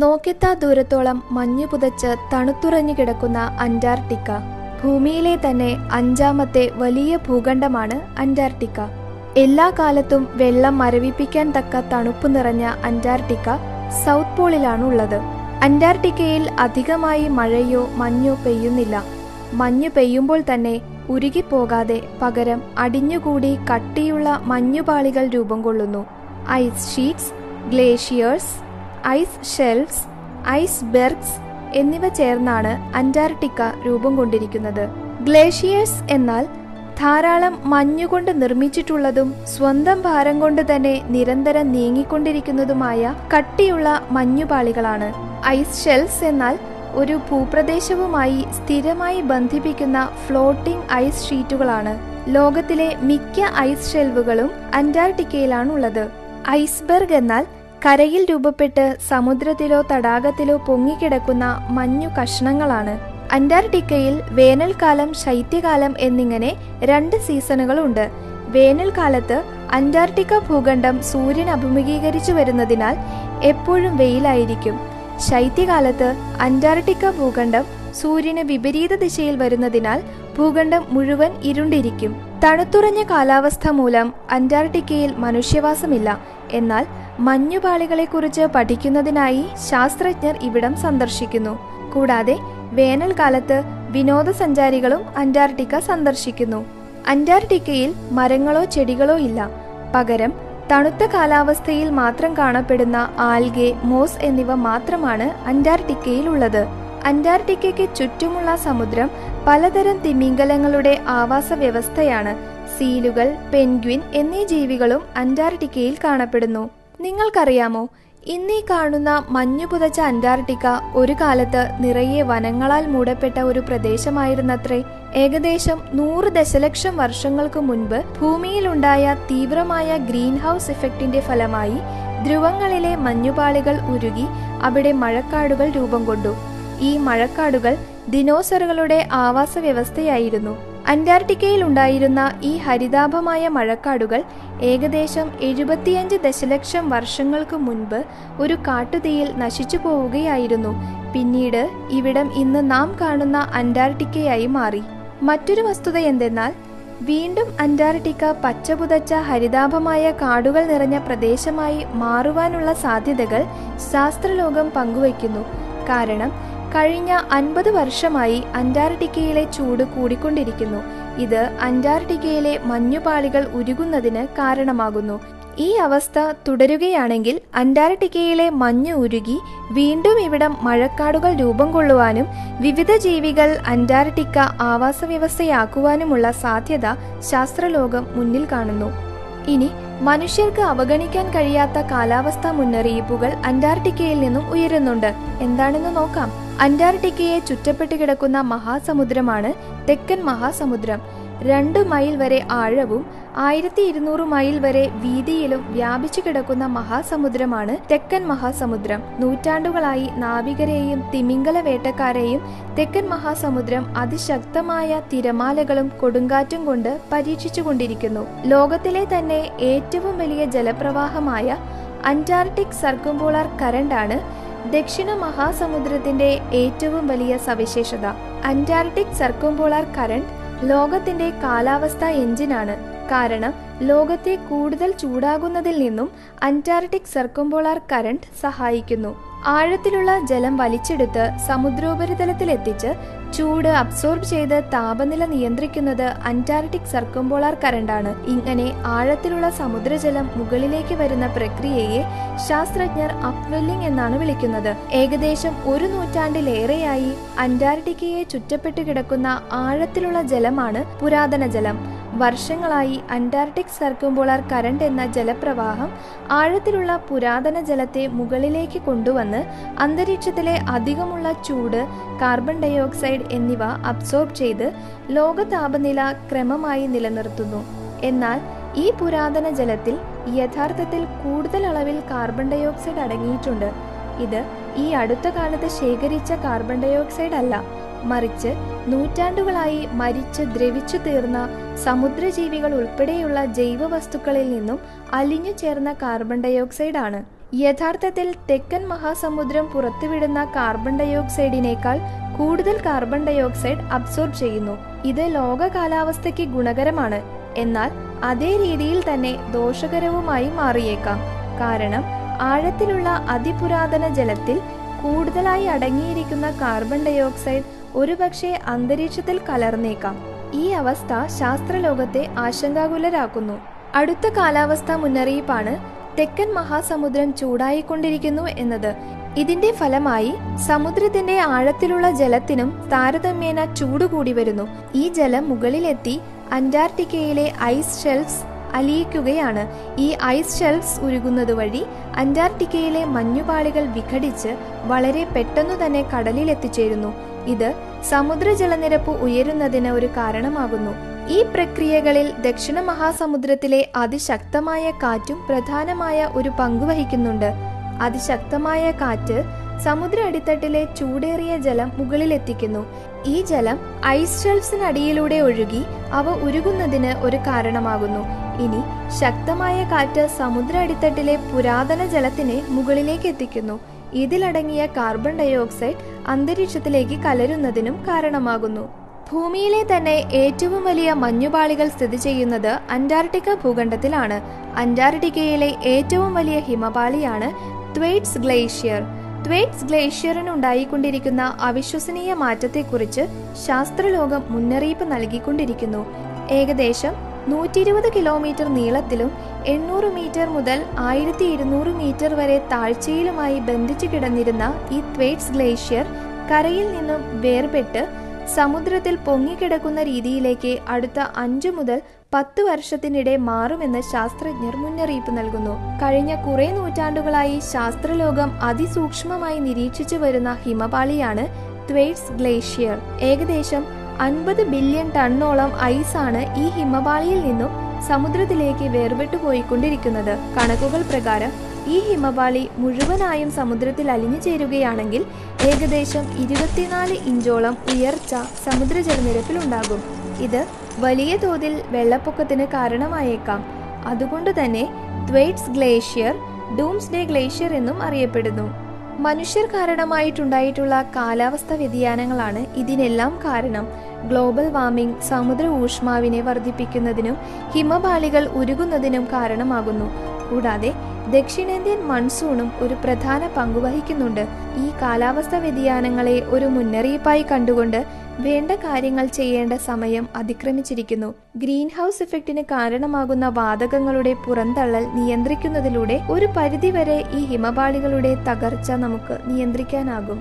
നോക്കെത്താ ദൂരത്തോളം മഞ്ഞു പുതച്ച് തണുത്തുറഞ്ഞു കിടക്കുന്ന അന്റാർട്ടിക്ക. ഭൂമിയിലെ തന്നെ അഞ്ചാമത്തെ വലിയ ഭൂഖണ്ഡമാണ് അന്റാർട്ടിക്ക. എല്ലാ കാലത്തും വെള്ളം മരവിപ്പിക്കാൻ തക്ക തണുപ്പ് നിറഞ്ഞ അന്റാർട്ടിക്ക സൗത്ത് പോളിലാണ് ഉള്ളത് അന്റാർട്ടിക്കയിൽ അധികമായി മഴയോ മഞ്ഞോ പെയ്യുന്നില്ല. മഞ്ഞു പെയ്യുമ്പോൾ തന്നെ ഉരുകിപ്പോകാതെ പകരം അടിഞ്ഞുകൂടി കട്ടിയുള്ള മഞ്ഞുപാളികൾ രൂപം കൊള്ളുന്നു. Ice sheets glaciers ice shelves icebergs എന്നിവ ചേർന്നാണ് അന്റാർട്ടിക്ക രൂപം കൊണ്ടിരിക്കുന്നത്. ഗ്ലേഷിയേഴ്സ് എന്നാൽ ധാരാളം മഞ്ഞുകൊണ്ട് നിർമ്മിച്ചിട്ടുള്ളതും സ്വന്തം ഭാരം കൊണ്ട് തന്നെ നിരന്തരം നീങ്ങിക്കൊണ്ടിരിക്കുന്നതുമായ കട്ടിയുള്ള മഞ്ഞുപാളികളാണ്. ഐസ് ഷെൽസ് എന്നാൽ ഒരു ഭൂപ്രദേശവുമായി സ്ഥിരമായി ബന്ധിപ്പിക്കുന്ന ഫ്ലോട്ടിംഗ് ഐസ് ഷീറ്റുകളാണ്. ലോകത്തിലെ മിക്ക ഐസ് ഷെൽവുകളും അന്റാർട്ടിക്കയിലാണുള്ളത്. ഐസ്ബർഗ് എന്നാൽ കരയിൽ രൂപപ്പെട്ട് സമുദ്രത്തിലോ തടാകത്തിലോ പൊങ്ങിക്കിടക്കുന്ന മഞ്ഞു കഷ്ണങ്ങളാണ്. അന്റാർട്ടിക്കയിൽ വേനൽക്കാലം ശൈത്യകാലം എന്നിങ്ങനെ രണ്ട് സീസണുകളുണ്ട്. വേനൽക്കാലത്ത് അന്റാർട്ടിക്ക ഭൂഖണ്ഡം സൂര്യൻ അഭിമുഖീകരിച്ചു വരുന്നതിനാൽ എപ്പോഴും വെയിലായിരിക്കും. ശൈത്യകാലത്ത് അന്റാർട്ടിക്ക ഭൂഖണ്ഡം സൂര്യന് വിപരീത ദിശയിൽ വരുന്നതിനാൽ ഭൂഖണ്ഡം മുഴുവൻ ഇരുണ്ടിരിക്കും. തണുത്തുറഞ്ഞ കാലാവസ്ഥ മൂലം അന്റാർട്ടിക്കയിൽ മനുഷ്യവാസമില്ല. എന്നാൽ മഞ്ഞുപാളികളെക്കുറിച്ച് പഠിക്കുന്നതിനായി ശാസ്ത്രജ്ഞർ ഇവിടം സന്ദർശിക്കുന്നു. കൂടാതെ വേനൽക്കാലത്ത് വിനോദസഞ്ചാരികളും അന്റാർട്ടിക്ക സന്ദർശിക്കുന്നു. അന്റാർട്ടിക്കയിൽ മരങ്ങളോ ചെടികളോ ഇല്ല. പകരം തണുത്ത കാലാവസ്ഥയിൽ മാത്രം കാണപ്പെടുന്ന ആൽഗെ മോസ് എന്നിവ മാത്രമാണ് അന്റാർട്ടിക്കയിൽ ഉള്ളത് അന്റാർട്ടിക്കയ്ക്ക് ചുറ്റുമുള്ള സമുദ്രം പലതരം തിമിംഗലങ്ങളുടെ ആവാസ വ്യവസ്ഥയാണ് സീലുകൾ പെൻഗ്വിൻ എന്നീ ജീവികളും അന്റാർട്ടിക്കയിൽ കാണപ്പെടുന്നു. നിങ്ങൾക്കറിയാമോ ഇന്നീ കാണുന്ന മഞ്ഞു പുതച്ച അന്റാർട്ടിക്ക ഒരു കാലത്ത് നിറയെ വനങ്ങളാൽ മൂടപ്പെട്ട ഒരു പ്രദേശമായിരുന്നത്രേ. ഏകദേശം നൂറ് ദശലക്ഷം വർഷങ്ങൾക്ക് മുൻപ് ഭൂമിയിലുണ്ടായ തീവ്രമായ ഗ്രീൻ ഹൗസ് ഇഫക്റ്റിന്റെ ഫലമായി ധ്രുവങ്ങളിലെ മഞ്ഞുപാളികൾ ഉരുകി അവിടെ മഴക്കാടുകൾ രൂപം കൊണ്ടു. ഈ മഴക്കാടുകൾ ദിനോസറുകളുടെ ആവാസ വ്യവസ്ഥയായിരുന്നു അന്റാർട്ടിക്കയിൽ ഉണ്ടായിരുന്ന ഈ ഹരിതാഭമായ മഴക്കാടുകൾ ഏകദേശം എഴുപത്തിയഞ്ച് ദശലക്ഷം വർഷങ്ങൾക്ക് മുൻപ് ഒരു കാട്ടുതീയിൽ നശിച്ചു പോവുകയായിരുന്നു. പിന്നീട് ഇവിടം ഇന്ന് നാം കാണുന്ന അന്റാർട്ടിക്കയായി മാറി. മറ്റൊരു വസ്തുത എന്തെന്നാൽ വീണ്ടും അന്റാർട്ടിക്ക പച്ചപുതച്ച ഹരിതാഭമായ കാടുകൾ നിറഞ്ഞ പ്രദേശമായി മാറുവാനുള്ള സാധ്യതകൾ ശാസ്ത്രലോകം പങ്കുവയ്ക്കുന്നു. കാരണം കഴിഞ്ഞ അൻപത് വർഷമായി അന്റാർട്ടിക്കയിലെ ചൂട് കൂടിക്കൊണ്ടിരിക്കുന്നു. ഇത് അന്റാർട്ടിക്കയിലെ മഞ്ഞുപാളികൾ ഉരുകുന്നതിന് കാരണമാകുന്നു. ഈ അവസ്ഥ തുടരുകയാണെങ്കിൽ അന്റാർട്ടിക്കയിലെ മഞ്ഞ് ഉരുകി വീണ്ടും ഇവിടം മഴക്കാടുകൾ രൂപം കൊള്ളുവാനും വിവിധ ജീവികൾ അന്റാർട്ടിക്ക ആവാസ വ്യവസ്ഥയാക്കുവാനുമുള്ള സാധ്യത ശാസ്ത്രലോകം മുന്നിൽ കാണുന്നു. ഇനി മനുഷ്യർക്ക് അവഗണിക്കാൻ കഴിയാത്ത കാലാവസ്ഥാ മുന്നറിയിപ്പുകൾ അന്റാർട്ടിക്കയിൽ നിന്നും ഉയരുന്നുണ്ട്. എന്താണെന്ന് നോക്കാം. അന്റാർട്ടിക്കയെ ചുറ്റപ്പെട്ട് കിടക്കുന്ന മഹാസമുദ്രമാണ് തെക്കൻ മഹാസമുദ്രം. രണ്ട് മൈൽ വരെ ആഴവും ആയിരത്തി ഇരുന്നൂറ് മൈൽ വരെ വീതിയിലും വ്യാപിച്ചു കിടക്കുന്ന മഹാസമുദ്രമാണ് തെക്കൻ മഹാസമുദ്രം. നൂറ്റാണ്ടുകളായി നാവികരെയും തിമിംഗല വേട്ടക്കാരെയും തെക്കൻ മഹാസമുദ്രം അതിശക്തമായ തിരമാലകളും കൊടുങ്കാറ്റും കൊണ്ട് പരീക്ഷിച്ചുകൊണ്ടിരിക്കുന്നു. ലോകത്തിലെ തന്നെ ഏറ്റവും വലിയ ജലപ്രവാഹമായ അന്റാർട്ടിക് സർക്കുംപോളാർ കരണ്ടാണ് ദക്ഷിണ മഹാസമുദ്രത്തിന്റെ ഏറ്റവും വലിയ സവിശേഷത. അന്റാർട്ടിക് സർക്കുംപോളാർ കറണ്ട് ലോകത്തിന്റെ കാലാവസ്ഥ എഞ്ചിനാണ്. കാരണം ലോകത്തെ കൂടുതൽ ചൂടാകുന്നതിൽ നിന്നും അന്റാർട്ടിക് സർക്കുംപോളാർ കറണ്ട് സഹായിക്കുന്നു. ആഴത്തിലുള്ള ജലം വലിച്ചെടുത്ത് സമുദ്രോപരിതലത്തിൽ എത്തിച്ച് ചൂട് അബ്സോർബ് ചെയ്ത് താപനില നിയന്ത്രിക്കുന്നത് അന്റാർട്ടിക് സർക്കുംപോളാർ കരണ്ടാണ്. ഇങ്ങനെ ആഴത്തിലുള്ള സമുദ്രജലം മുകളിലേക്ക് വരുന്ന പ്രക്രിയയെ ശാസ്ത്രജ്ഞർ അപ്വെല്ലിംഗ് എന്നാണ് വിളിക്കുന്നത്. ഏകദേശം ഒരു നൂറ്റാണ്ടിലേറെയായി അന്റാർട്ടിക്കയെ ചുറ്റപ്പെട്ടു കിടക്കുന്ന ആഴത്തിലുള്ള ജലമാണ് പുരാതന ജലം വർഷങ്ങളായി അന്റാർട്ടിക് സർക്കുംപോളാർ കരണ്ട് എന്ന ജലപ്രവാഹം ആഴത്തിലുള്ള പുരാതന ജലത്തെ മുകളിലേക്ക് കൊണ്ടുവന്ന് അന്തരീക്ഷത്തിലെ അധികമുള്ള ചൂട് കാർബൺ ഡയോക്സൈഡ് എന്നിവ അബ്സോർബ് ചെയ്ത് ലോക താപനില ക്രമമായി നിലനിർത്തുന്നു. എന്നാൽ ഈ പുരാതന ജലത്തിൽ യഥാർത്ഥത്തിൽ കൂടുതൽ അളവിൽ കാർബൺ ഡയോക്സൈഡ് അടങ്ങിയിട്ടുണ്ട്. ഇത് ഈ അടുത്ത കാലത്ത് ശേഖരിച്ച കാർബൺ ഡയോക്സൈഡ് അല്ല മറിച്ച് നൂറ്റാണ്ടുകളായി മരിച്ച് ദ്രവിച്ചു തീർന്ന സമുദ്രജീവികൾ ഉൾപ്പെടെയുള്ള ജൈവവസ്തുക്കളിൽ നിന്നും അലിഞ്ഞു ചേർന്ന കാർബൺ ഡയോക്സൈഡ് ആണ്. യഥാർത്ഥത്തിൽ തെക്കൻ മഹാസമുദ്രം പുറത്തുവിടുന്ന കാർബൺ ഡയോക്സൈഡിനേക്കാൾ കൂടുതൽ കാർബൺ ഡയോക്സൈഡ് അബ്സോർബ് ചെയ്യുന്നു. ഇത് ലോക കാലാവസ്ഥയ്ക്ക് ഗുണകരമാണ്. എന്നാൽ അതേ രീതിയിൽ തന്നെ ദോഷകരവുമായി മാറിയേക്കാം. കാരണം ആഴത്തിലുള്ള അതിപുരാതന ജലത്തിൽ കൂടുതലായി അടങ്ങിയിരിക്കുന്ന കാർബൺ ഡയോക്സൈഡ് ഒരുപക്ഷെ അന്തരീക്ഷത്തിൽ കലർന്നേക്കാം. ഈ അവസ്ഥ ശാസ്ത്രലോകത്തെ ആശങ്കാകുലരാക്കുന്നു. അടുത്ത കാലാവസ്ഥ മുന്നറിയിപ്പാണ് തെക്കൻ മഹാസമുദ്രം ചൂടായിക്കൊണ്ടിരിക്കുന്നു എന്നത്. ഇതിന്റെ ഫലമായി സമുദ്രത്തിന്റെ ആഴത്തിലുള്ള ജലത്തിനും താരതമ്യേന ചൂടുകൂടി വരുന്നു. ഈ ജലം മുകളിലെത്തി അന്റാർട്ടിക്കയിലെ ഐസ് ഷെൽഫ്സ് അലിയിക്കുകയാണ്. ഈ ഐസ് ഷെൽഫ്സ് ഉരുകുന്നത് വഴി അന്റാർട്ടിക്കയിലെ മഞ്ഞുപാളികൾ വിഘടിച്ച് വളരെ പെട്ടെന്നു തന്നെ കടലിൽ എത്തിച്ചേരുന്നു ഇത് സമുദ്രജലനിരപ്പ് ഉയരുന്നതിന് ഒരു കാരണമാകുന്നു. ഈ പ്രക്രിയകളിൽ ദക്ഷിണ മഹാസമുദ്രത്തിലെ അതിശക്തമായ കാറ്റും പ്രധാനമായ ഒരു പങ്ക് വഹിക്കുന്നുണ്ട്. അതിശക്തമായ കാറ്റ് സമുദ്ര അടിത്തട്ടിലെ ചൂടേറിയ ജലം മുകളിലെത്തിക്കുന്നു. ഈ ജലം ഐസ് ഷെൽഫ്സിനടിയിലൂടെ ഒഴുകി അവ ഉരുകുന്നതിന് ഒരു കാരണമാകുന്നു. ഇനി ശക്തമായ കാറ്റ് സമുദ്ര അടിത്തട്ടിലെ പുരാതന ജലത്തിനെ മുകളിലേക്ക് എത്തിക്കുന്നു ഇതിലടങ്ങിയ കാർബൺ ഡയോക്സൈഡ് അന്തരീക്ഷത്തിലേക്ക് കലരുന്നതിനും കാരണമാകുന്നു. ഭൂമിയിലെ തന്നെ ഏറ്റവും വലിയ മഞ്ഞുപാളികൾ സ്ഥിതി ചെയ്യുന്നത് അന്റാർട്ടിക്ക ഭൂഖണ്ഡത്തിലാണ്. അന്റാർട്ടിക്കയിലെ ഏറ്റവും വലിയ ഹിമപാളിയാണ് ത്വേറ്റ്സ് ഗ്ലേഷ്യർ. ത്വേറ്റ്സ് ഗ്ലേഷ്യറിനുണ്ടായിക്കൊണ്ടിരിക്കുന്ന അവിശ്വസനീയ മാറ്റത്തെക്കുറിച്ച് ശാസ്ത്രലോകം മുന്നറിയിപ്പ് നൽകിക്കൊണ്ടിരിക്കുന്നു. ഏകദേശം നൂറ്റി ഇരുപത് കിലോമീറ്റർ നീളത്തിലും എണ്ണൂറ് മീറ്റർ മുതൽ ആയിരത്തി ഇരുന്നൂറ് മീറ്റർ വരെ താഴ്ചയിലുമായി ബന്ധിച്ചു കിടന്നിരുന്ന ഈ ത്വേറ്റ്സ് ഗ്ലേഷ്യർ കരയിൽ നിന്നും വേർപെട്ട് സമുദ്രത്തിൽ പൊങ്ങിക്കിടക്കുന്ന രീതിയിലേക്ക് അടുത്ത അഞ്ചു മുതൽ പത്ത് വർഷത്തിനിടെ മാറുമെന്ന് ശാസ്ത്രജ്ഞർ മുന്നറിയിപ്പ് നൽകുന്നു. കഴിഞ്ഞ കുറെ നൂറ്റാണ്ടുകളായി ശാസ്ത്രലോകം അതിസൂക്ഷ്മമായി നിരീക്ഷിച്ചു വരുന്ന ഹിമപാളിയാണ് ത്വേറ്റ്സ് ഗ്ലേഷ്യർ. ഏകദേശം അൻപത് ബില്യൺ ടണ്ണോളം ഐസാണ് ഈ ഹിമപാളിയിൽ നിന്നും സമുദ്രത്തിലേക്ക് വേർപെട്ടു പോയിക്കൊണ്ടിരിക്കുന്നത് കണക്കുകൾ പ്രകാരം ഈ ഹിമപാളി മുഴുവനായും സമുദ്രത്തിൽ അലിഞ്ഞു ചേരുകയാണെങ്കിൽ ഏകദേശം ഇരുപത്തിനാല് ഇഞ്ചോളം ഉയർച്ച സമുദ്രജലനിരപ്പിലുണ്ടാകും. ഇത് വലിയ തോതിൽ വെള്ളപ്പൊക്കത്തിന് കാരണമായേക്കാം. അതുകൊണ്ട് തന്നെ ത്വേറ്റ്സ് ഗ്ലേഷ്യർ ഡൂംസ്ഡേ ഗ്ലേഷ്യർ എന്നും അറിയപ്പെടുന്നു. മനുഷ്യർ കാരണമായിട്ടുണ്ടായിട്ടുള്ള കാലാവസ്ഥ വ്യതിയാനങ്ങളാണ് ഇതിനെല്ലാം കാരണം. ഗ്ലോബൽ വാർമിംഗ് സമുദ്ര ഊഷ്മാവിനെ വർദ്ധിപ്പിക്കുന്നതിനും ഹിമപാളികൾ ഉരുകുന്നതിനും കാരണമാകുന്നു. കൂടാതെ ദക്ഷിണേന്ത്യൻ മൺസൂണും ഒരു പ്രധാന പങ്കുവഹിക്കുന്നുണ്ട്. ഈ കാലാവസ്ഥ വ്യതിയാനങ്ങളെ ഒരു മുന്നറിയിപ്പായി കണ്ടുകൊണ്ട് വേണ്ട കാര്യങ്ങൾ ചെയ്യേണ്ട സമയം അതിക്രമിച്ചിരിക്കുന്നു. ഗ്രീൻ ഹൗസ് ഇഫക്റ്റിന് കാരണമാകുന്ന വാതകങ്ങളുടെ പുറന്തള്ളൽ നിയന്ത്രിക്കുന്നതിലൂടെ ഒരു പരിധിവരെ ഈ ഹിമപാളികളുടെ തകർച്ച നമുക്ക് നിയന്ത്രിക്കാനാകും.